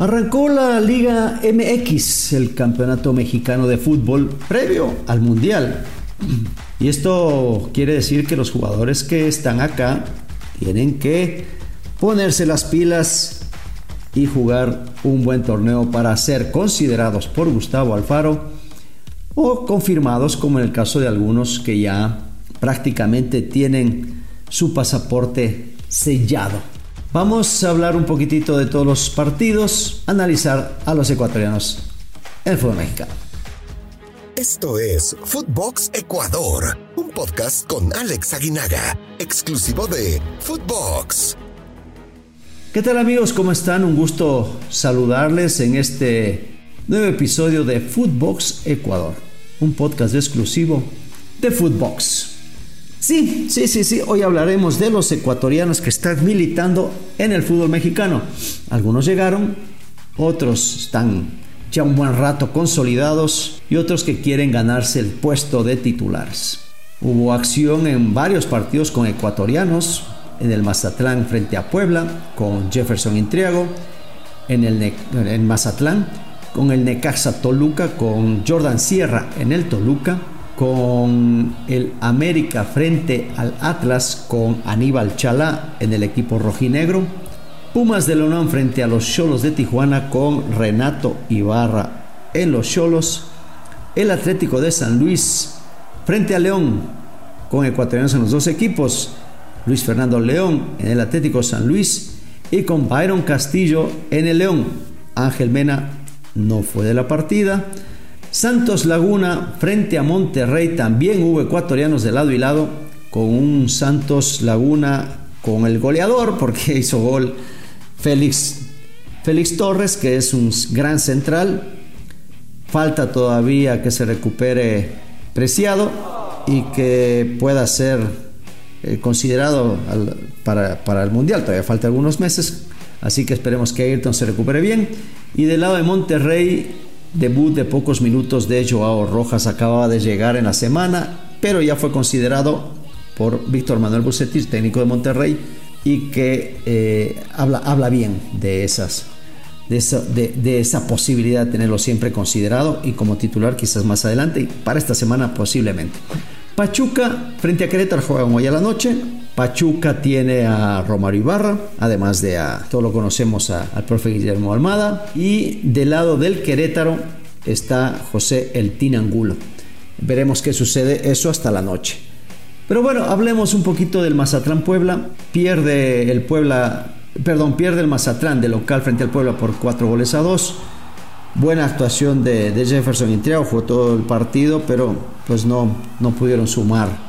Arrancó la Liga MX, el Campeonato Mexicano de Fútbol, previo al Mundial. Y esto quiere decir que los jugadores que están acá tienen que ponerse las pilas y jugar un buen torneo para ser considerados por Gustavo Alfaro o confirmados como en el caso de algunos que ya prácticamente tienen su pasaporte sellado. Vamos a hablar un poquitito de todos los partidos, analizar a los ecuatorianos en el fútbol mexicano. Esto es Footbox Ecuador, un podcast con Alex Aguinaga, exclusivo de Footbox. ¿Qué tal amigos? ¿Cómo están? Un gusto saludarles en este nuevo episodio de Footbox Ecuador, un podcast exclusivo de Footbox. Sí, sí, sí, sí. Hoy hablaremos de los ecuatorianos que están militando en el fútbol mexicano. Algunos llegaron, otros están ya un buen rato consolidados y otros que quieren ganarse el puesto de titulares. Hubo acción en varios partidos con ecuatorianos, en el Mazatlán frente a Puebla, con Jefferson Intriago, en el en Mazatlán, con el Necaxa Toluca, con Jordan Sierra en el Toluca, con el América frente al Atlas con Aníbal Chalá en el equipo rojinegro. Pumas de León frente a los Cholos de Tijuana con Renato Ibarra en los Cholos. El Atlético de San Luis frente a León con ecuatorianos en los dos equipos. Luis Fernando León en el Atlético San Luis y con Byron Castillo en el León. Ángel Mena no fue de la partida. Santos Laguna frente a Monterrey también hubo ecuatorianos de lado y lado con un Santos Laguna con el goleador porque hizo gol Félix, Félix Torres que es un gran central. Falta todavía que se recupere Preciado y que pueda ser eh, considerado para, para el Mundial. Todavía falta algunos meses, así que esperemos que Ayrton se recupere bien. Y del lado de Monterrey Debut de pocos minutos de Joao Rojas acababa de llegar en la semana, pero ya fue considerado por Víctor Manuel Bucetis, técnico de Monterrey, y que eh, habla, habla bien de esas. De esa, de, esa posibilidad de tenerlo siempre considerado y como titular quizás más adelante y para esta semana posiblemente. Pachuca frente a Querétaro juegan hoy a la noche. Pachuca tiene a Romario Ibarra, además de a, todos lo conocemos, al profe Guillermo Almada. Y del lado del Querétaro está José El Tinangulo. Veremos qué sucede eso hasta la noche. Pero bueno, hablemos un poquito del Mazatlán Puebla. Pierde el Puebla, perdón, pierde el Mazatlán de local frente al Puebla por cuatro goles a dos. Buena actuación de, Jefferson y fue todo el partido, pero pues no, no pudieron sumar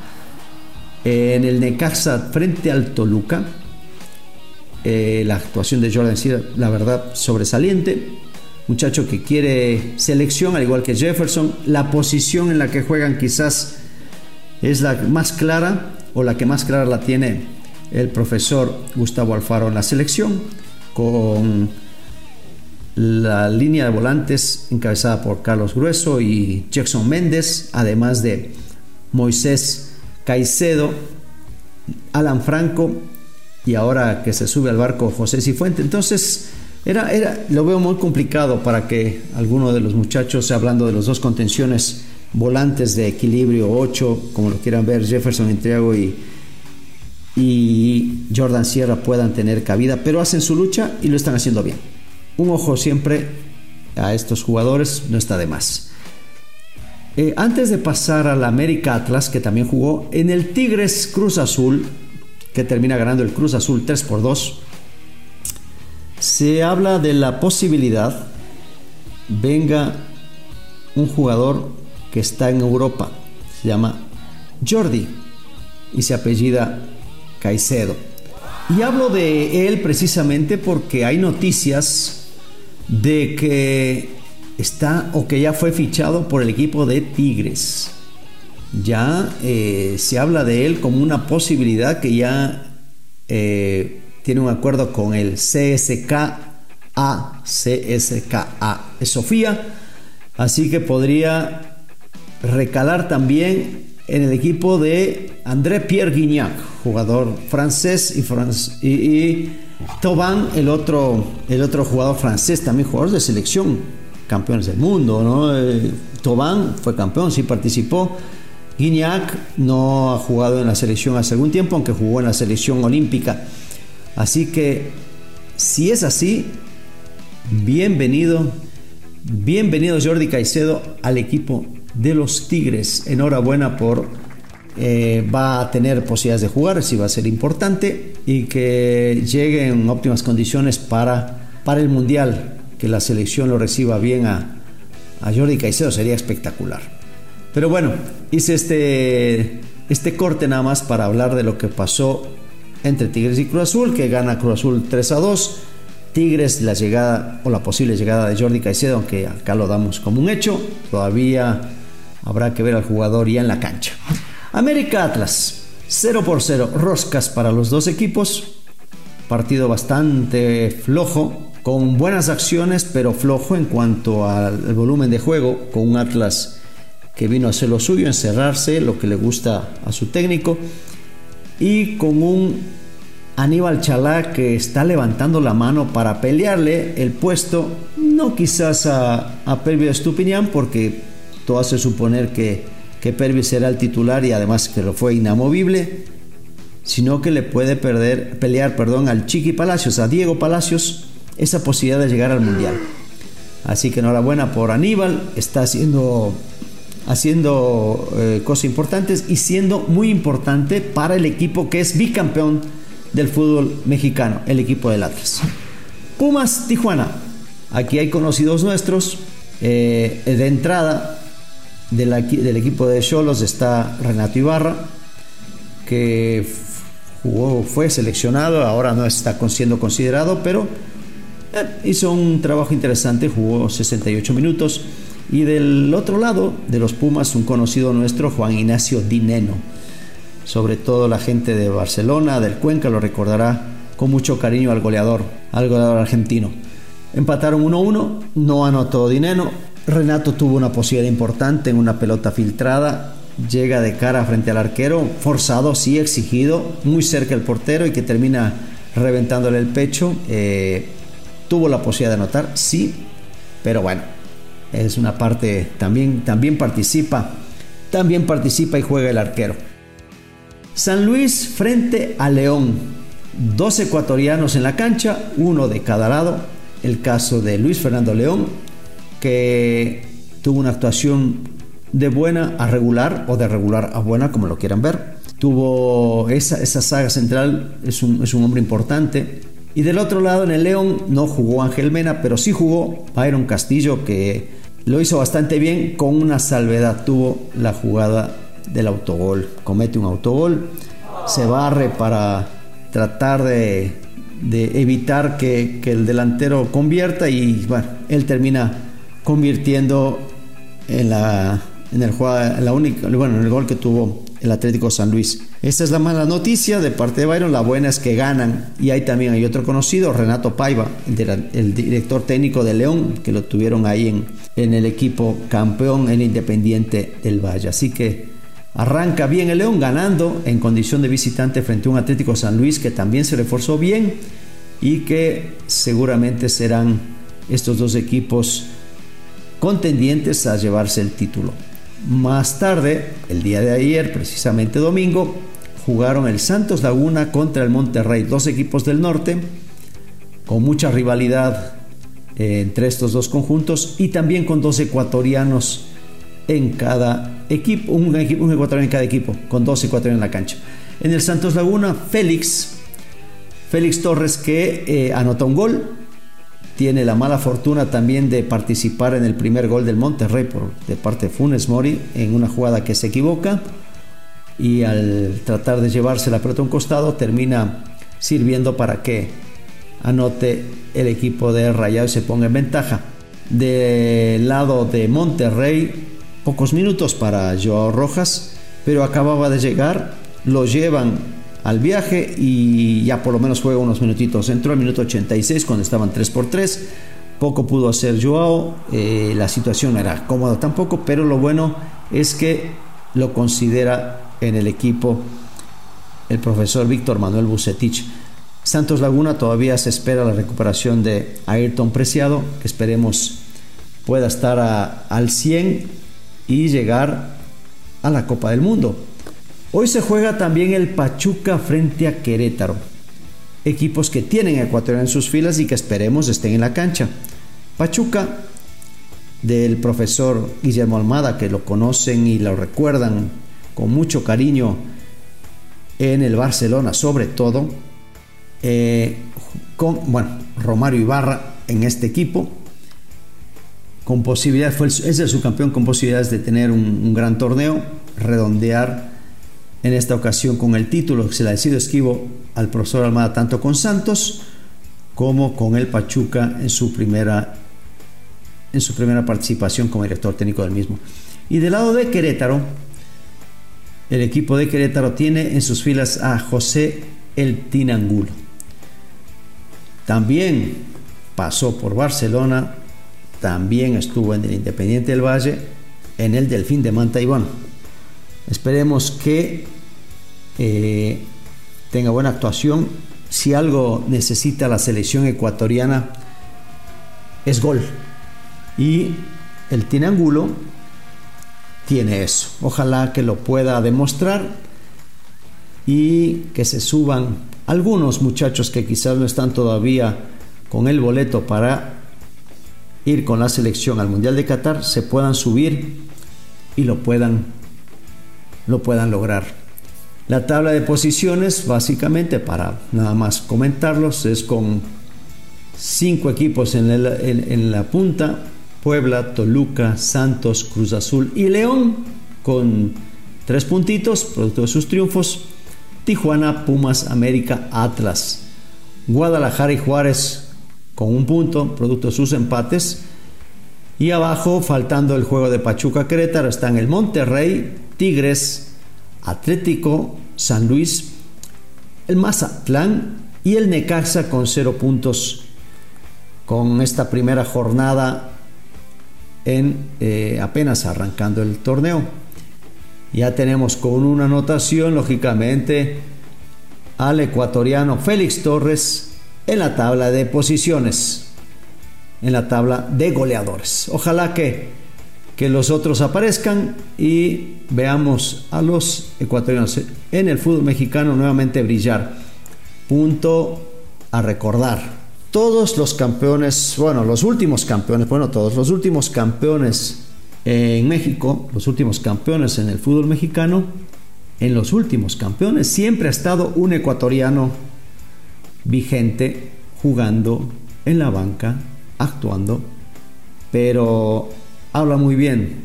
en el Necaxa frente al Toluca, eh, la actuación de Jordan Sierra, la verdad, sobresaliente. Muchacho que quiere selección, al igual que Jefferson. La posición en la que juegan quizás es la más clara o la que más clara la tiene el profesor Gustavo Alfaro en la selección, con la línea de volantes encabezada por Carlos Grueso y Jackson Méndez, además de Moisés Caicedo, Alan Franco y ahora que se sube al barco José Cifuente. Entonces, era, era, lo veo muy complicado para que alguno de los muchachos, hablando de los dos contenciones, volantes de equilibrio 8, como lo quieran ver, Jefferson Intriago y, y Jordan Sierra puedan tener cabida, pero hacen su lucha y lo están haciendo bien. Un ojo siempre a estos jugadores no está de más. Eh, antes de pasar al América Atlas, que también jugó, en el Tigres Cruz Azul, que termina ganando el Cruz Azul 3 por 2, se habla de la posibilidad venga un jugador que está en Europa, se llama Jordi y se apellida Caicedo. Y hablo de él precisamente porque hay noticias de que está o que ya fue fichado por el equipo de Tigres. Ya eh, se habla de él como una posibilidad que ya eh, tiene un acuerdo con el CSKA, CSKA es Sofía, así que podría recalar también en el equipo de André Pierre Guignac, jugador francés y, y Tobán, el otro, el otro jugador francés, también jugador de selección, campeones del mundo, ¿no? Eh, Tobán fue campeón, sí participó. Guignac no ha jugado en la selección hace algún tiempo, aunque jugó en la selección olímpica. Así que, si es así, bienvenido, bienvenido Jordi Caicedo al equipo de los Tigres. Enhorabuena por eh, va a tener posibilidades de jugar, si va a ser importante y que llegue en óptimas condiciones para, para el Mundial, que la selección lo reciba bien a, Jordi Caicedo, sería espectacular. Pero bueno, hice este, este corte nada más para hablar de lo que pasó entre Tigres y Cruz Azul, que gana Cruz Azul 3 a 2. Tigres, la llegada o la posible llegada de Jordi Caicedo, aunque acá lo damos como un hecho, todavía habrá que ver al jugador ya en la cancha. América Atlas, 0 por 0, roscas para los dos equipos, partido bastante flojo, con buenas acciones, pero flojo en cuanto al volumen de juego, con un Atlas que vino a hacer lo suyo, encerrarse, lo que le gusta a su técnico, y con un Aníbal Chalá que está levantando la mano para pelearle el puesto, no quizás a, a Estupiñán, porque todo hace suponer que que Pervis será el titular y además que lo fue inamovible, sino que le puede perder, pelear perdón, al Chiqui Palacios, a Diego Palacios, esa posibilidad de llegar al Mundial. Así que enhorabuena por Aníbal, está haciendo, haciendo eh, cosas importantes y siendo muy importante para el equipo que es bicampeón del fútbol mexicano, el equipo del Atlas. Pumas Tijuana, aquí hay conocidos nuestros, eh, de entrada del equipo de Cholos está Renato Ibarra, que fue seleccionado, ahora no está siendo considerado, pero hizo un trabajo interesante, jugó 68 minutos. Y del otro lado de los Pumas, un conocido nuestro, Juan Ignacio Dineno. Sobre todo la gente de Barcelona, del Cuenca, lo recordará con mucho cariño al goleador, al goleador argentino. Empataron 1-1, no anotó Dineno, Renato tuvo una posibilidad importante en una pelota filtrada, llega de cara frente al arquero, forzado, sí, exigido, muy cerca del portero y que termina reventándole el pecho. Eh, tuvo la posibilidad de anotar, sí, pero bueno, es una parte, también, también participa, también participa y juega el arquero. San Luis frente a León, dos ecuatorianos en la cancha, uno de cada lado, el caso de Luis Fernando León que tuvo una actuación de buena a regular o de regular a buena, como lo quieran ver. Tuvo esa, esa saga central, es un, es un hombre importante. Y del otro lado, en el León, no jugó Ángel Mena, pero sí jugó Byron Castillo, que lo hizo bastante bien con una salvedad. Tuvo la jugada del autogol. Comete un autogol, se barre para tratar de, evitar que, el delantero convierta y bueno, él termina convirtiendo en la en el en la única, bueno, en el gol que tuvo el Atlético San Luis. Esta es la mala noticia de parte de Byron, la buena es que ganan y ahí también hay otro conocido, Renato Paiva, el, director técnico de León, que lo tuvieron ahí en, en el equipo campeón en Independiente del Valle. Así que arranca bien el León ganando en condición de visitante frente a un Atlético San Luis que también se reforzó bien y que seguramente serán estos dos equipos contendientes a llevarse el título. Más tarde, el día de ayer, precisamente domingo, jugaron el Santos Laguna contra el Monterrey, dos equipos del norte, con mucha rivalidad eh, entre estos dos conjuntos y también con dos ecuatorianos en cada equipo, un, ecuatoriano en cada equipo, con dos ecuatorianos en la cancha. En el Santos Laguna, Félix, Félix Torres que eh, anota un gol, tiene la mala fortuna también de participar en el primer gol del Monterrey por, de parte de Funes Mori en una jugada que se equivoca y al tratar de llevarse la pelota a un costado termina sirviendo para que anote el equipo de Rayado y se ponga en ventaja. Del lado de Monterrey, pocos minutos para Joao Rojas, pero acababa de llegar, lo llevan al viaje y ya por lo menos juega unos minutitos. Entró al minuto 86 cuando estaban 3 por 3. Poco pudo hacer Joao, eh, la situación era cómoda tampoco, pero lo bueno es que lo considera en el equipo el profesor Víctor Manuel Bucetich. Santos Laguna todavía se espera la recuperación de Ayrton Preciado, que esperemos pueda estar al 100 y llegar a la Copa del Mundo. Hoy se juega también el Pachuca frente a Querétaro. Equipos que tienen a Ecuador en sus filas y que esperemos estén en la cancha. Pachuca del profesor Guillermo Almada, que lo conocen y lo recuerdan con mucho cariño en el Barcelona, sobre todo, eh, con, bueno, Romario Ibarra en este equipo, con posibilidades, es el subcampeón con posibilidades de tener un, gran torneo, redondear en esta ocasión con el título que se le ha sido esquivo al profesor Almada, tanto con Santos como con el Pachuca en su primera en su primera participación como director técnico del mismo. Y del lado de Querétaro, el equipo de Querétaro tiene en sus filas a José El Tinangulo. También pasó por Barcelona, también estuvo en el Independiente del Valle, en el Delfín de Manta y bueno, esperemos que eh, tenga buena actuación. Si algo necesita la selección ecuatoriana es gol. Y el Tinangulo tiene eso. Ojalá que lo pueda demostrar y que se suban algunos muchachos que quizás no están todavía con el boleto para ir con la selección al Mundial de Qatar, se puedan subir y lo puedan, lo puedan lograr. La tabla de posiciones, básicamente, para nada más comentarlos, es con cinco equipos en, la punta, Puebla, Toluca, Santos, Cruz Azul y León con tres puntitos, producto de sus triunfos. Tijuana, Pumas, América, Atlas. Guadalajara y Juárez con un punto, producto de sus empates. Y abajo, faltando el juego de Pachuca Querétaro, están el Monterrey, Tigres, Atlético, San Luis, el Mazatlán y el Necaxa con cero puntos. Con esta primera jornada en eh, apenas arrancando el torneo. Ya tenemos con una anotación, lógicamente, al ecuatoriano Félix Torres en la tabla de posiciones, en la tabla de goleadores. Ojalá que, que los otros aparezcan y veamos a los ecuatorianos en el fútbol mexicano nuevamente brillar. Punto a recordar todos los campeones, bueno, los últimos campeones, bueno, todos los últimos campeones en México, los últimos campeones en el fútbol mexicano, en los últimos campeones siempre ha estado un ecuatoriano vigente jugando en la banca, actuando, pero habla muy bien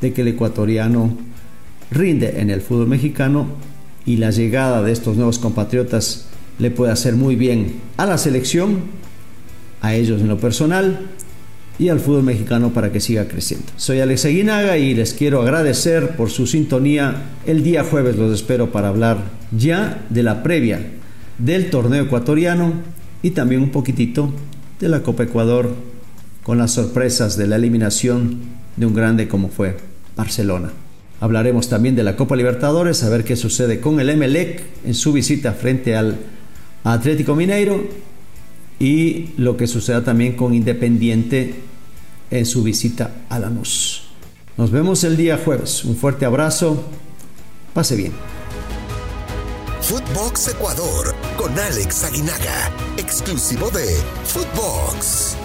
de que el ecuatoriano rinde en el fútbol mexicano y la llegada de estos nuevos compatriotas le puede hacer muy bien a la selección, a ellos en lo personal y al fútbol mexicano para que siga creciendo. Soy Alex Aguinaga y les quiero agradecer por su sintonía. El día jueves los espero para hablar ya de la previa del torneo ecuatoriano y también un poquitito de la Copa Ecuador con las sorpresas de la eliminación de un grande como fue Barcelona. Hablaremos también de la Copa Libertadores, a ver qué sucede con el Emelec en su visita frente al Atlético Mineiro y lo que suceda también con Independiente en su visita a Lanús. Nos vemos el día jueves. Un fuerte abrazo. Pase bien. Footbox Ecuador con Alex Aguinaga, exclusivo de Footbox.